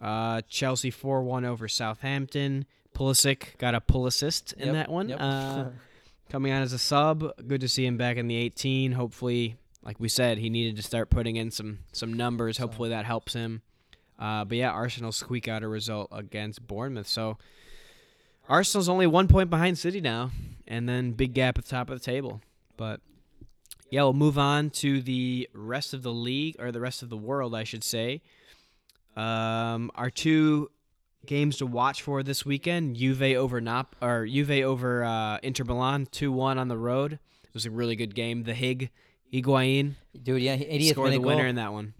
Uh, Chelsea 4 1 over Southampton. Pulisic got a pull assist in Yep, that one. yep. Uh, *laughs* coming on as a sub. Good to see him back in the 18. Hopefully, like we said, he needed to start putting in some some numbers. Hopefully that helps him. Uh, but yeah, Arsenal squeak out a result against Bournemouth. So Arsenal's only one point behind City now, and then big gap at the top of the table. But yeah, we'll move on to the rest of the league or the rest of the world, I should say. Um, our two games to watch for this weekend: Juve over Nap or Juve over uh, Inter Milan, two one on the road. It was a really good game. The Hig Higuain Dude, yeah, 80th scored the winner goal. in that one.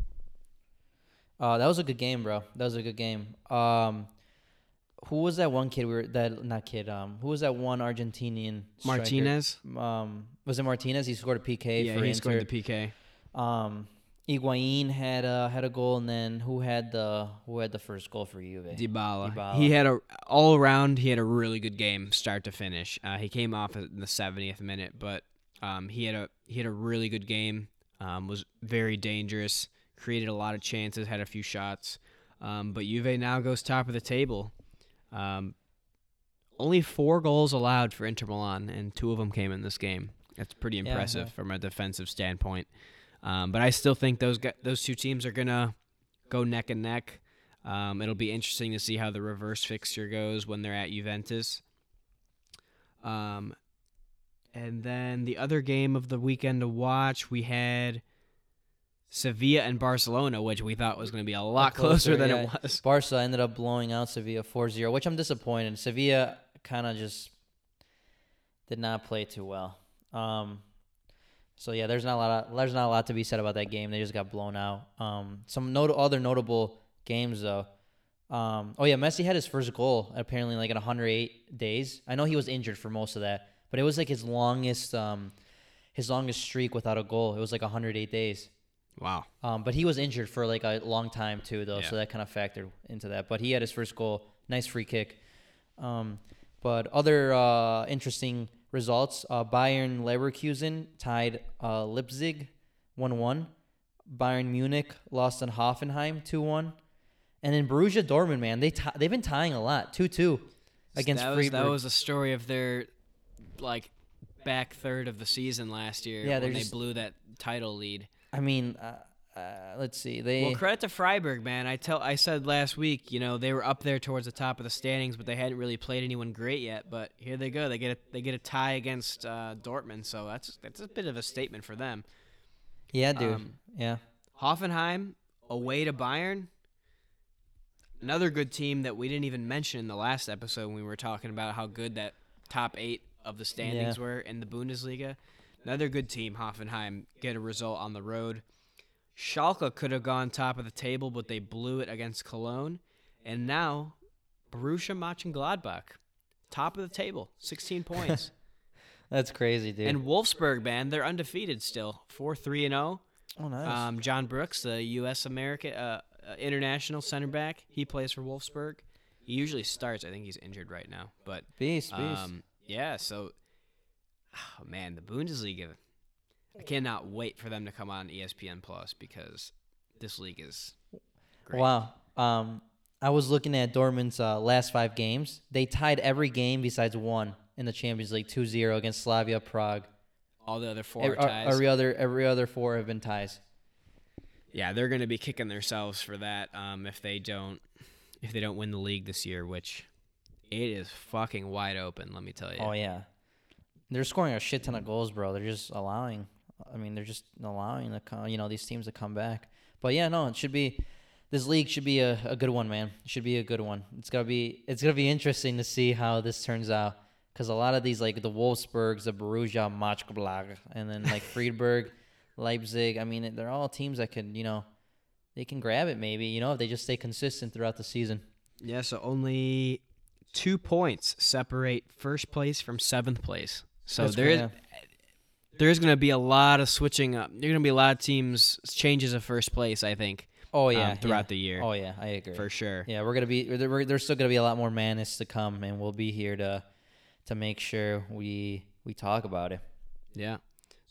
Uh, that was a good game, bro. That was a good game. Um, who was that one kid? We were that not kid. Um, who was that one Argentinian striker? Martinez, Um, was it Martinez? He scored a PK yeah, for he Inter. scored the PK. Um, Higuain had a had a goal, and then who had the who had the first goal for Juve? Dybala. Dybala. He had a all around. He had a really good game, start to finish. Uh, he came off in the 70th minute, but um, he had a he had a really good game. Um, was very dangerous. Created a lot of chances. Had a few shots. Um, but Juve now goes top of the table. Um, only four goals allowed for Inter Milan, and two of them came in this game. That's pretty impressive yeah. from a defensive standpoint. Um, but I still think those those two teams are gonna go neck and neck. Um, it'll be interesting to see how the reverse fixture goes when they're at Juventus. Um, And then the other game of the weekend to watch, we had Sevilla and Barcelona, which we thought was going to be a lot closer, closer, than yeah. it was. Barca ended up blowing out Sevilla 4-0, which I'm disappointed. Sevilla kind of just did not play too well. Um, so yeah, there's not a lot. Of, there's not a lot to be said about that game. They just got blown out. Um, some not- other notable games though. Um, oh yeah, Messi had his first goal apparently like in 108 days. I know he was injured for most of that, but it was like his longest um, his longest streak without a goal. It was like 108 days. Wow. Um, but he was injured for like a long time too, though, Yeah. so that kind of factored into that. But he had his first goal, nice free kick. Um, but other uh, interesting results: uh, Bayern Leverkusen tied uh, Leipzig one-one. Bayern Munich lost in Hoffenheim two-one, and then Borussia Dortmund, man, they ti they've been tying a lot two-two against that was, Freiburg. that was a story of their like back third of the season last year Yeah, when they're they just- blew that title lead. I mean, uh, uh, let's see, they Well, credit to Freiburg, man. I tell I said last week, you know, they were up there towards the top of the standings, but they hadn't really played anyone great yet. But here they go. They get a, they get a tie against uh, Dortmund, so that's that's a bit of a statement for them. yeah, dude, um, yeah. Hoffenheim away to Bayern. Another good team that we didn't even mention in the last episode when we were talking about how good that top eight of the standings Yeah. were in the Bundesliga. Another good team, Hoffenheim, get a result on the road. Schalke could have gone top of the table, but they blew it against Cologne. And now, Borussia Mönchengladbach, top of the table, 16 *laughs* points. That's crazy, dude. and Wolfsburg, man, they're undefeated still, 4-3 and 0. oh, nice. Um, John Brooks, the U.S. American uh, uh, international center back, he plays for Wolfsburg. He usually starts. I think he's injured right now, but beast, beast. um, yeah. So, oh, man, the Bundesliga. I cannot wait for them to come on ESPN Plus because this league is great. Wow. Um, I was looking at Dortmund's uh, last five games. They tied every game besides one in the Champions League 2-0 against Slavia Prague. All the other four Every, are ties. every other every other four have been ties. yeah, they're going to be kicking themselves for that um, if they don't if they don't win the league this year, which it is fucking wide open. Let me tell you. Oh yeah. They're scoring a shit ton of goals, bro. They're just allowing. I mean, they're just allowing the you know these teams to come back. But yeah, no, it should be. This league should be a, a good one, man. It should be a good one. It's gonna be it's gonna be interesting to see how this turns out because a lot of these like the Wolfsburgs, the Borussia Mönchengladbach, and then like *laughs* Freiburg, Leipzig. I mean, they're all teams that can you know they can grab it maybe you know if they just stay consistent throughout the season. Yeah, so only two points separate first place from seventh place. So That's there is cra- there's going to be a lot of switching up. There's going to be a lot of teams changes of first place. I think Oh um, yeah, throughout yeah. the year Oh yeah, I agree. for sure. Yeah, we're gonna be. there- we're- There's still gonna be a lot more madness to come, and we'll be here to to make sure we we talk about it. Yeah.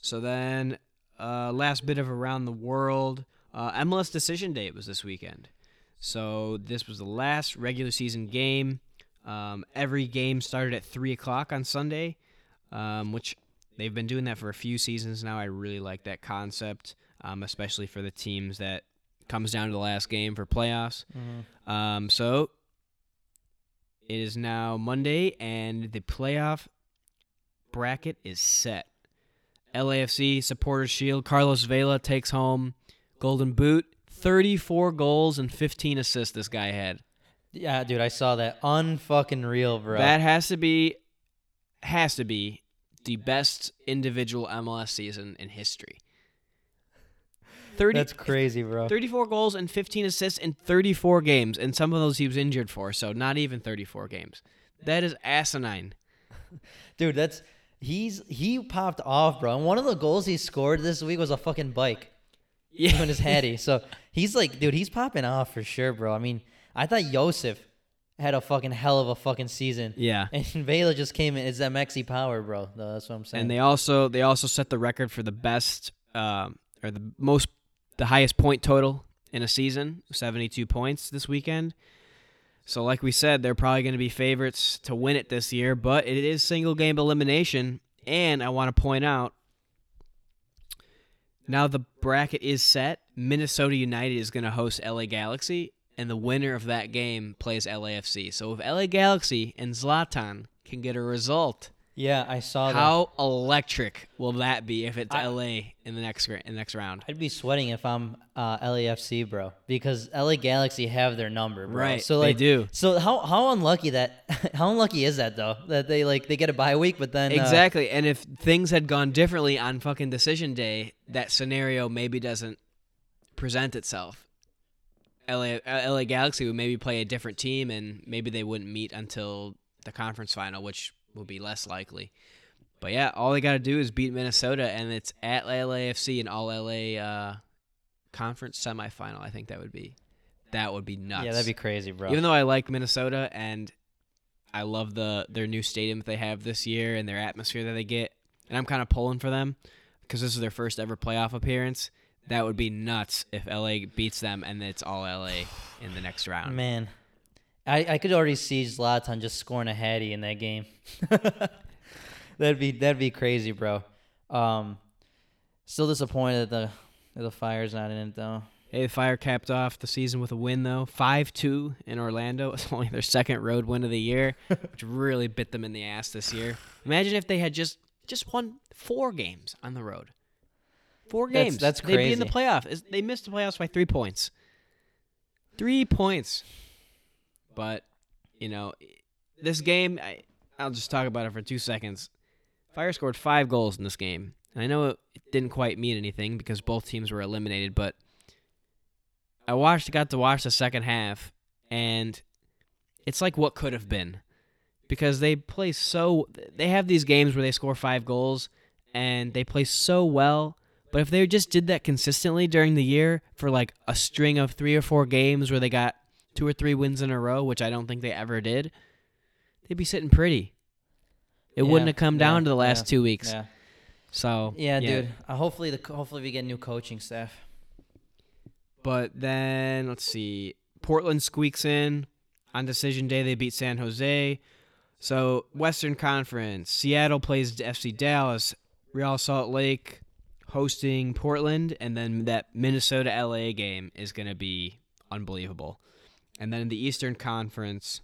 So then, uh, last bit of around the world. Uh, MLS decision date was this weekend. So this was the last regular season game. Um, every game started at three o'clock on Sunday, um, which they've been doing that for a few seasons now. I really like that concept, um, especially for the teams that comes down to the last game for playoffs. Um, so it is now Monday, and the playoff bracket is set. LAFC Supporters Shield. Carlos Vela takes home Golden Boot. 34 goals and 15 assists this guy had. Yeah, dude, I saw that. Unfucking real, bro. That has to be has to be the best individual MLS season in history. 30, That's crazy, bro. 34 goals and 15 assists in 34 games, and some of those he was injured for, so not even 34 games. That is asinine. *laughs* Dude, that's he's he popped off, bro. And one of the goals he scored this week was a fucking bike Yeah. on his *laughs* Hattie. So he's like, dude, he's popping off for sure, bro. I mean, I thought Josef had a fucking hell of a fucking season. Yeah. *laughs* And Vela just came in. It's that Mexi power, bro. That's what I'm saying. And they also they also set the record for the best um, or the most the highest point total in a season, 72 points this weekend. So like we said, they're probably going to be favorites to win it this year, but it is single game elimination and I want to point out now the bracket is set. Minnesota United is going to host LA Galaxy and the winner of that game plays LAFC. So if LA Galaxy and Zlatan can get a result Yeah, I saw that. How electric will that be if it's I- LA in the next in the next round? I'd be sweating if I'm uh, LAFC, bro, because LA Galaxy have their number, bro. Right, So they do. So how how unlucky that *laughs* how unlucky is that though that they like they get a bye week, but then uh, Exactly. And if things had gone differently on fucking decision day, that scenario maybe doesn't present itself. LA, LA Galaxy would maybe play a different team and maybe they wouldn't meet until the conference final, which would be less likely. But yeah, all they got to do is beat Minnesota and it's at LAFC and all LA uh, conference semifinal. I think that would be that would be nuts. yeah, that'd be crazy, bro. Even though I like Minnesota and I love the their new stadium that they have this year and their atmosphere that they get, and I'm kind of pulling for them because this is their first ever playoff appearance. That would be nuts if LA beats them and it's all LA in the next round. Man, I, I could already see Zlatan just scoring a hattie in that game. *laughs* that'd be that'd be crazy, bro. Um, still disappointed that the that the fire's not in it though. Hey, the Fire capped off the season with a win though, five two in Orlando. *laughs* It's only their second road win of the year, *laughs* which really bit them in the ass this year. Imagine if they had just just won four games on the road. Four That's- games. that's They'd be in the crazy. playoff. Is- They missed the playoffs by three points. Three points. But you know, this game. I, I'll just talk about it for two seconds. Fire scored five goals in this game, and I know it didn't quite mean anything because both teams were eliminated, but I watched, got to watch the second half, and it's like what could have been, because they play so. They have these games where they score five goals, and they play so well. But if they just did that consistently during the year for like a string of three or four games where they got two or three wins in a row, which I don't think they ever did, they'd be sitting pretty. It Yeah, wouldn't have come down yeah, to the last yeah, two weeks. Yeah, So yeah, dude. Uh, hopefully the hopefully we get new coaching staff. But then let's see. Portland squeaks in on decision day. They beat San Jose. So Western Conference. Seattle plays FC Dallas. Real Salt Lake hosting Portland, and then that Minnesota LA game is going to be unbelievable. And then in the Eastern Conference,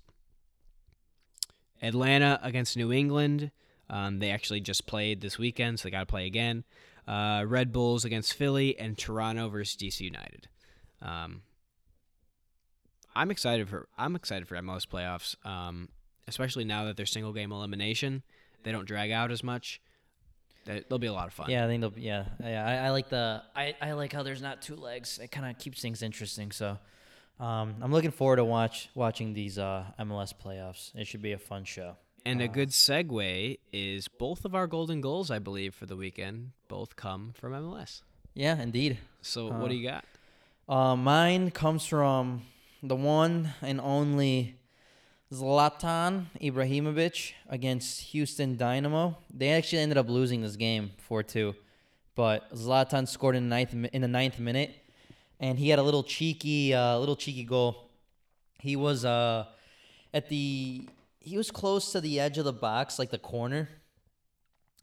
Atlanta against New England. Um, they actually just played this weekend, so they got to play again. Uh, Red Bulls against Philly, and Toronto versus DC United. Um, I'm excited for I'm excited for MLS playoffs, um, especially now that they're single game elimination. They don't drag out as much. They- They'll be a lot of fun. Yeah, I think they'll. Yeah, yeah. I, I like the. I, I like how there's not two legs. It kind of keeps things interesting. So, um, I'm looking forward to watch watching these uh, MLS playoffs. It should be a fun show. And a good segue is both of our golden goals, I believe, for the weekend, both come from MLS. Yeah, indeed. So what do you got? Uh, mine comes from the one and only Zlatan Ibrahimovic against Houston Dynamo. They actually ended up losing this game 4-2, but Zlatan scored in the ninth in the ninth minute, and he had a little cheeky, uh, little cheeky goal. He was uh, at the he was close to the edge of the box, like the corner,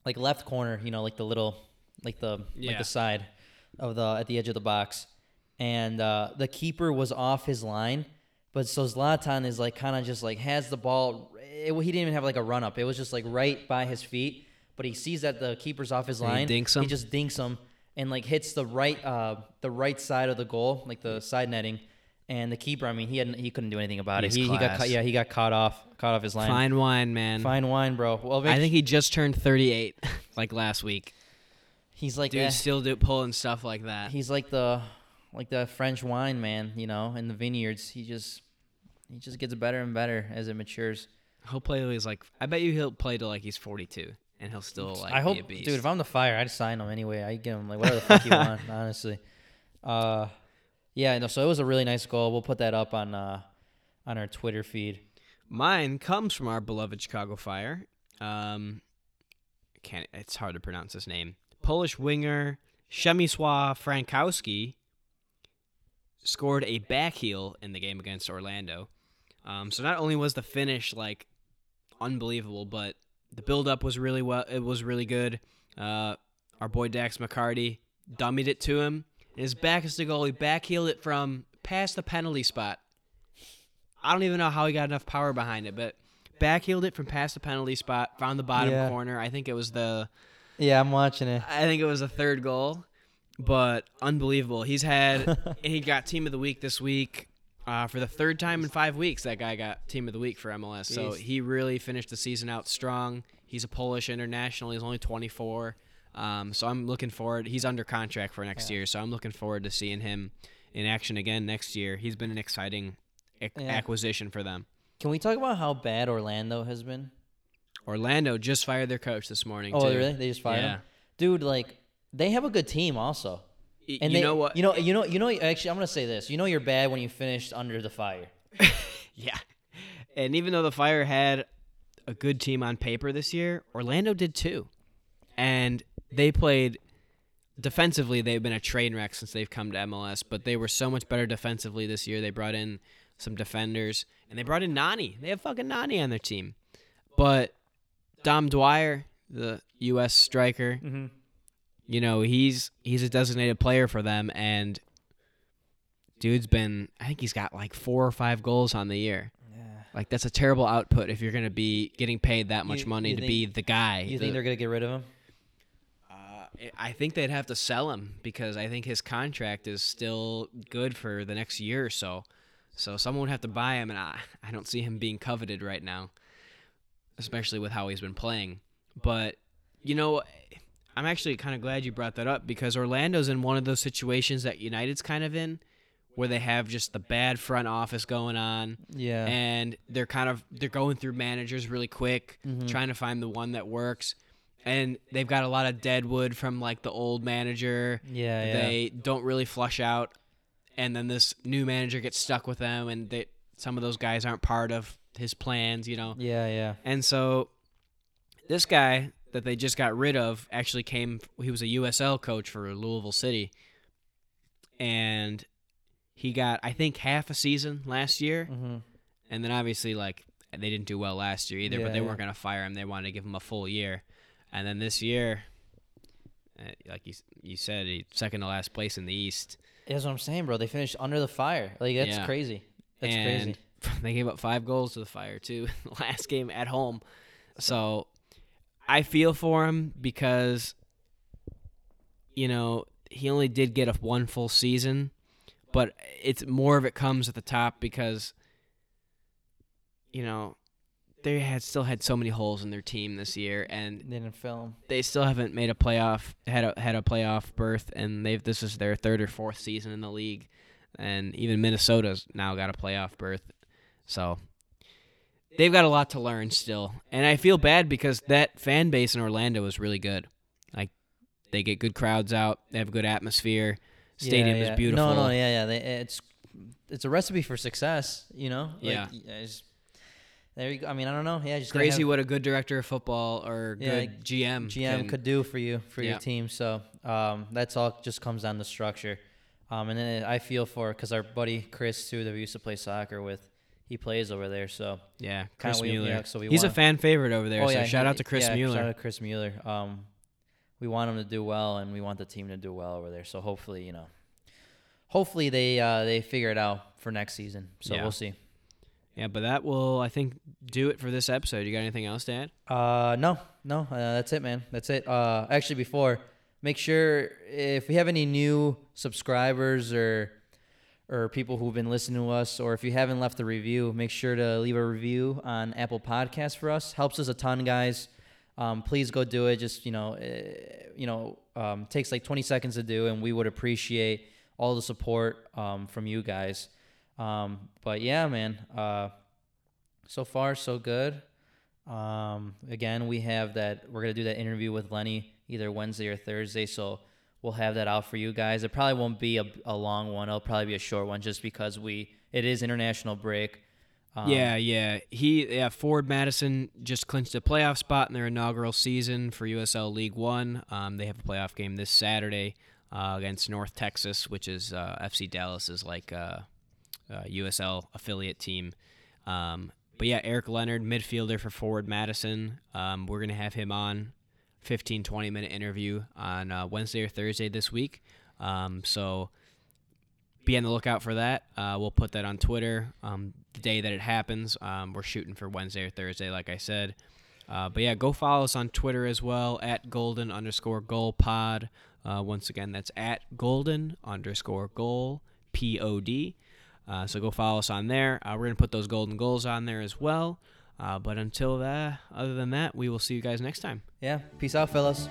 like left corner. You know, like the little, like the like the side of the at the edge of the box, and uh, the keeper was off his line. But so Zlatan is like kind of just like has the ball. It, he didn't even have like a run up. It was just like right by his feet. But he sees that the keeper's off his And he line. dinks him? He just dinks him and like hits the right uh the right side of the goal, like the side netting. And the keeper, I mean, he had he couldn't do anything about He's it. He, he got class. caught, yeah, he got caught off caught off his line. Fine wine, man. Fine wine, bro. Well, I think he just turned 38, *laughs* like last week. he's like Dude, eh, still do pulling stuff like that. he's like the like the French wine man, you know, in the vineyards. He just he just gets better and better as it matures. He'll play till he's like. I bet you he'll play till like he's 42, and he'll still like I hope, be a beast. dude. If I'm the fire, I'd sign him anyway. I get him like whatever the fuck you want, *laughs* honestly. Uh, yeah. No, so it was a really nice goal. We'll put that up on uh on our Twitter feed. Mine comes from our beloved Chicago Fire. Um, can't. It's hard to pronounce his name. Polish winger Przemysław Frankowski scored a back heel in the game against Orlando. Um, so not only was the finish like unbelievable, but the build up was really well. It was really good. Uh, our boy Dax McCarty dummied it to him. And his back is the goal. He backheeled it from past the penalty spot. I don't even know how he got enough power behind it, but back backheeled it from past the penalty spot, found the bottom Yeah. corner. I think it was the Yeah, I'm watching it. I think it was the third goal, but unbelievable. He's had *laughs* he got team of the week this week. Uh, for the third time in five weeks, that guy got team of the week for MLS. So he really finished the season out strong. He's a Polish international. He's only 24. Um, so I'm looking forward. He's under contract for next Yeah. year, so I'm looking forward to seeing him in action again next year. He's been an exciting ac- Yeah. acquisition for them. Can we talk about how bad Orlando has been? Orlando just fired their coach this morning. Oh, too. really? They just fired Yeah. him, dude. Like they have a good team also. Y- And you they, know what? You know, you know, you know. Actually, I'm gonna say this. You know, you're bad when you finished under the fire. *laughs* Yeah. And even though the Fire had a good team on paper this year, Orlando did too. And they played defensively, they've been a train wreck since they've come to MLS, but they were so much better defensively this year. They brought in some defenders and they brought in Nani. They have fucking Nani on their team. But Dom Dwyer, the US striker, Mm-hmm. You know, he's he's a designated player for them and dude's been I think he's got like 4 or 5 goals on the year. Yeah. Like that's a terrible output if you're going to be getting paid that much You- money you to think- be the guy. You The- think they're gonna get rid of him? uh, I think they'd have to sell him because I think his contract is still good for the next year or so. So someone would have to buy him, and I, I don't see him being coveted right now, especially with how he's been playing. But you know, I'm actually kind of glad you brought that up because Orlando's in one of those situations that United's kind of in, where they have just the bad front office going on. Yeah. and they're kind of they're going through managers really quick, Mhm. trying to find the one that works. And they've got a lot of dead wood from like the old manager. yeah. Yeah. They don't really flush out, and then this new manager gets stuck with them, and they some of those guys aren't part of his plans, you know. yeah. Yeah. And so this guy that they just got rid of actually came he was a USL coach for Louisville City. And he got I think half a season last year Mm-hmm. and then obviously like they didn't do well last year either, Yeah, but they yeah. weren't going to fire him. They wanted to give him a full year. And then this year uh, like you you said, he second to last place in the East. That's what I'm saying, bro. They finished under the fire. Like that's Yeah. crazy. That's and crazy. *laughs* they gave up five goals to the Fire too *laughs* last game at home. So I feel for him because you know he only did get a one full season, but it's more of it comes at the top because you know they had still had so many holes in their team this year and They didn't film. they still haven't made a playoff had a had a playoff berth and they've this is their third or fourth season in the league and even Minnesota's now got a playoff berth so they've got a lot to learn still and I feel bad because that fan base in Orlando is really good like they get good crowds out they have a good atmosphere stadium Yeah, is beautiful No, no, yeah, yeah. They, it's it's a recipe for success. You know. Like, Yeah. there you go. I mean, I don't know. Yeah, just crazy have- what a good director of football or Yeah, good GM GM can- could do for you for Yeah. your team. So um, that's all just comes down to structure. Um, and then I feel for because our buddy Chris too that we used to play soccer with, he plays over there. So yeah Chris we- Mueller yeah, so we he's a fan favorite over there oh so yeah, shout he- out to Chris yeah, Mueller Shout out to Chris Mueller. Um, we want him to do well, and we want the team to do well over there. So hopefully, you know, hopefully they uh, they figure it out for next season. So Yeah. we'll see. Yeah, but that will, I think, do it for this episode. You got anything else to add? Uh, no, no, uh, that's it, man. That's it. Uh, actually, before, make sure if we have any new subscribers or or people who've been listening to us, or if you haven't left a review, make sure to leave a review on Apple Podcasts for us. Helps us a ton, guys. Um, please go do it. Just you know, uh, you know, um, takes like 20 seconds to do, and we would appreciate all the support um, from you guys. Um, but yeah, man. Uh, so far, so good. Um, again, we have that. We're gonna do that interview with Lenny either Wednesday or Thursday. So we'll have that out for you guys. It probably won't be a, a long one. It'll probably be a short one, just because we it is international break. Um, yeah, yeah. He, yeah. Forward Madison just clinched a playoff spot in their inaugural season for USL League One. Um, they have a playoff game this Saturday uh, against North Texas, which is uh, FC Dallas's like uh, uh, USL affiliate team. Um, but yeah, Eric Leonard, midfielder for Forward Madison. Um, we're gonna have him on 15, 20 minute interview on uh, Wednesday or Thursday this week. Um, so be on the lookout for that. Uh, we'll put that on Twitter um, the day that it happens. Um, we're shooting for Wednesday or Thursday, like I said. Uh, but yeah, go follow us on Twitter as well at golden underscore goal pod. Uh, once again, that's at golden underscore goal p o d. Uh, so go follow us on there. Uh, we're gonna put those golden goals on there as well. Uh, but until that, other than that, we will see you guys next time. Yeah. Peace out, fellas.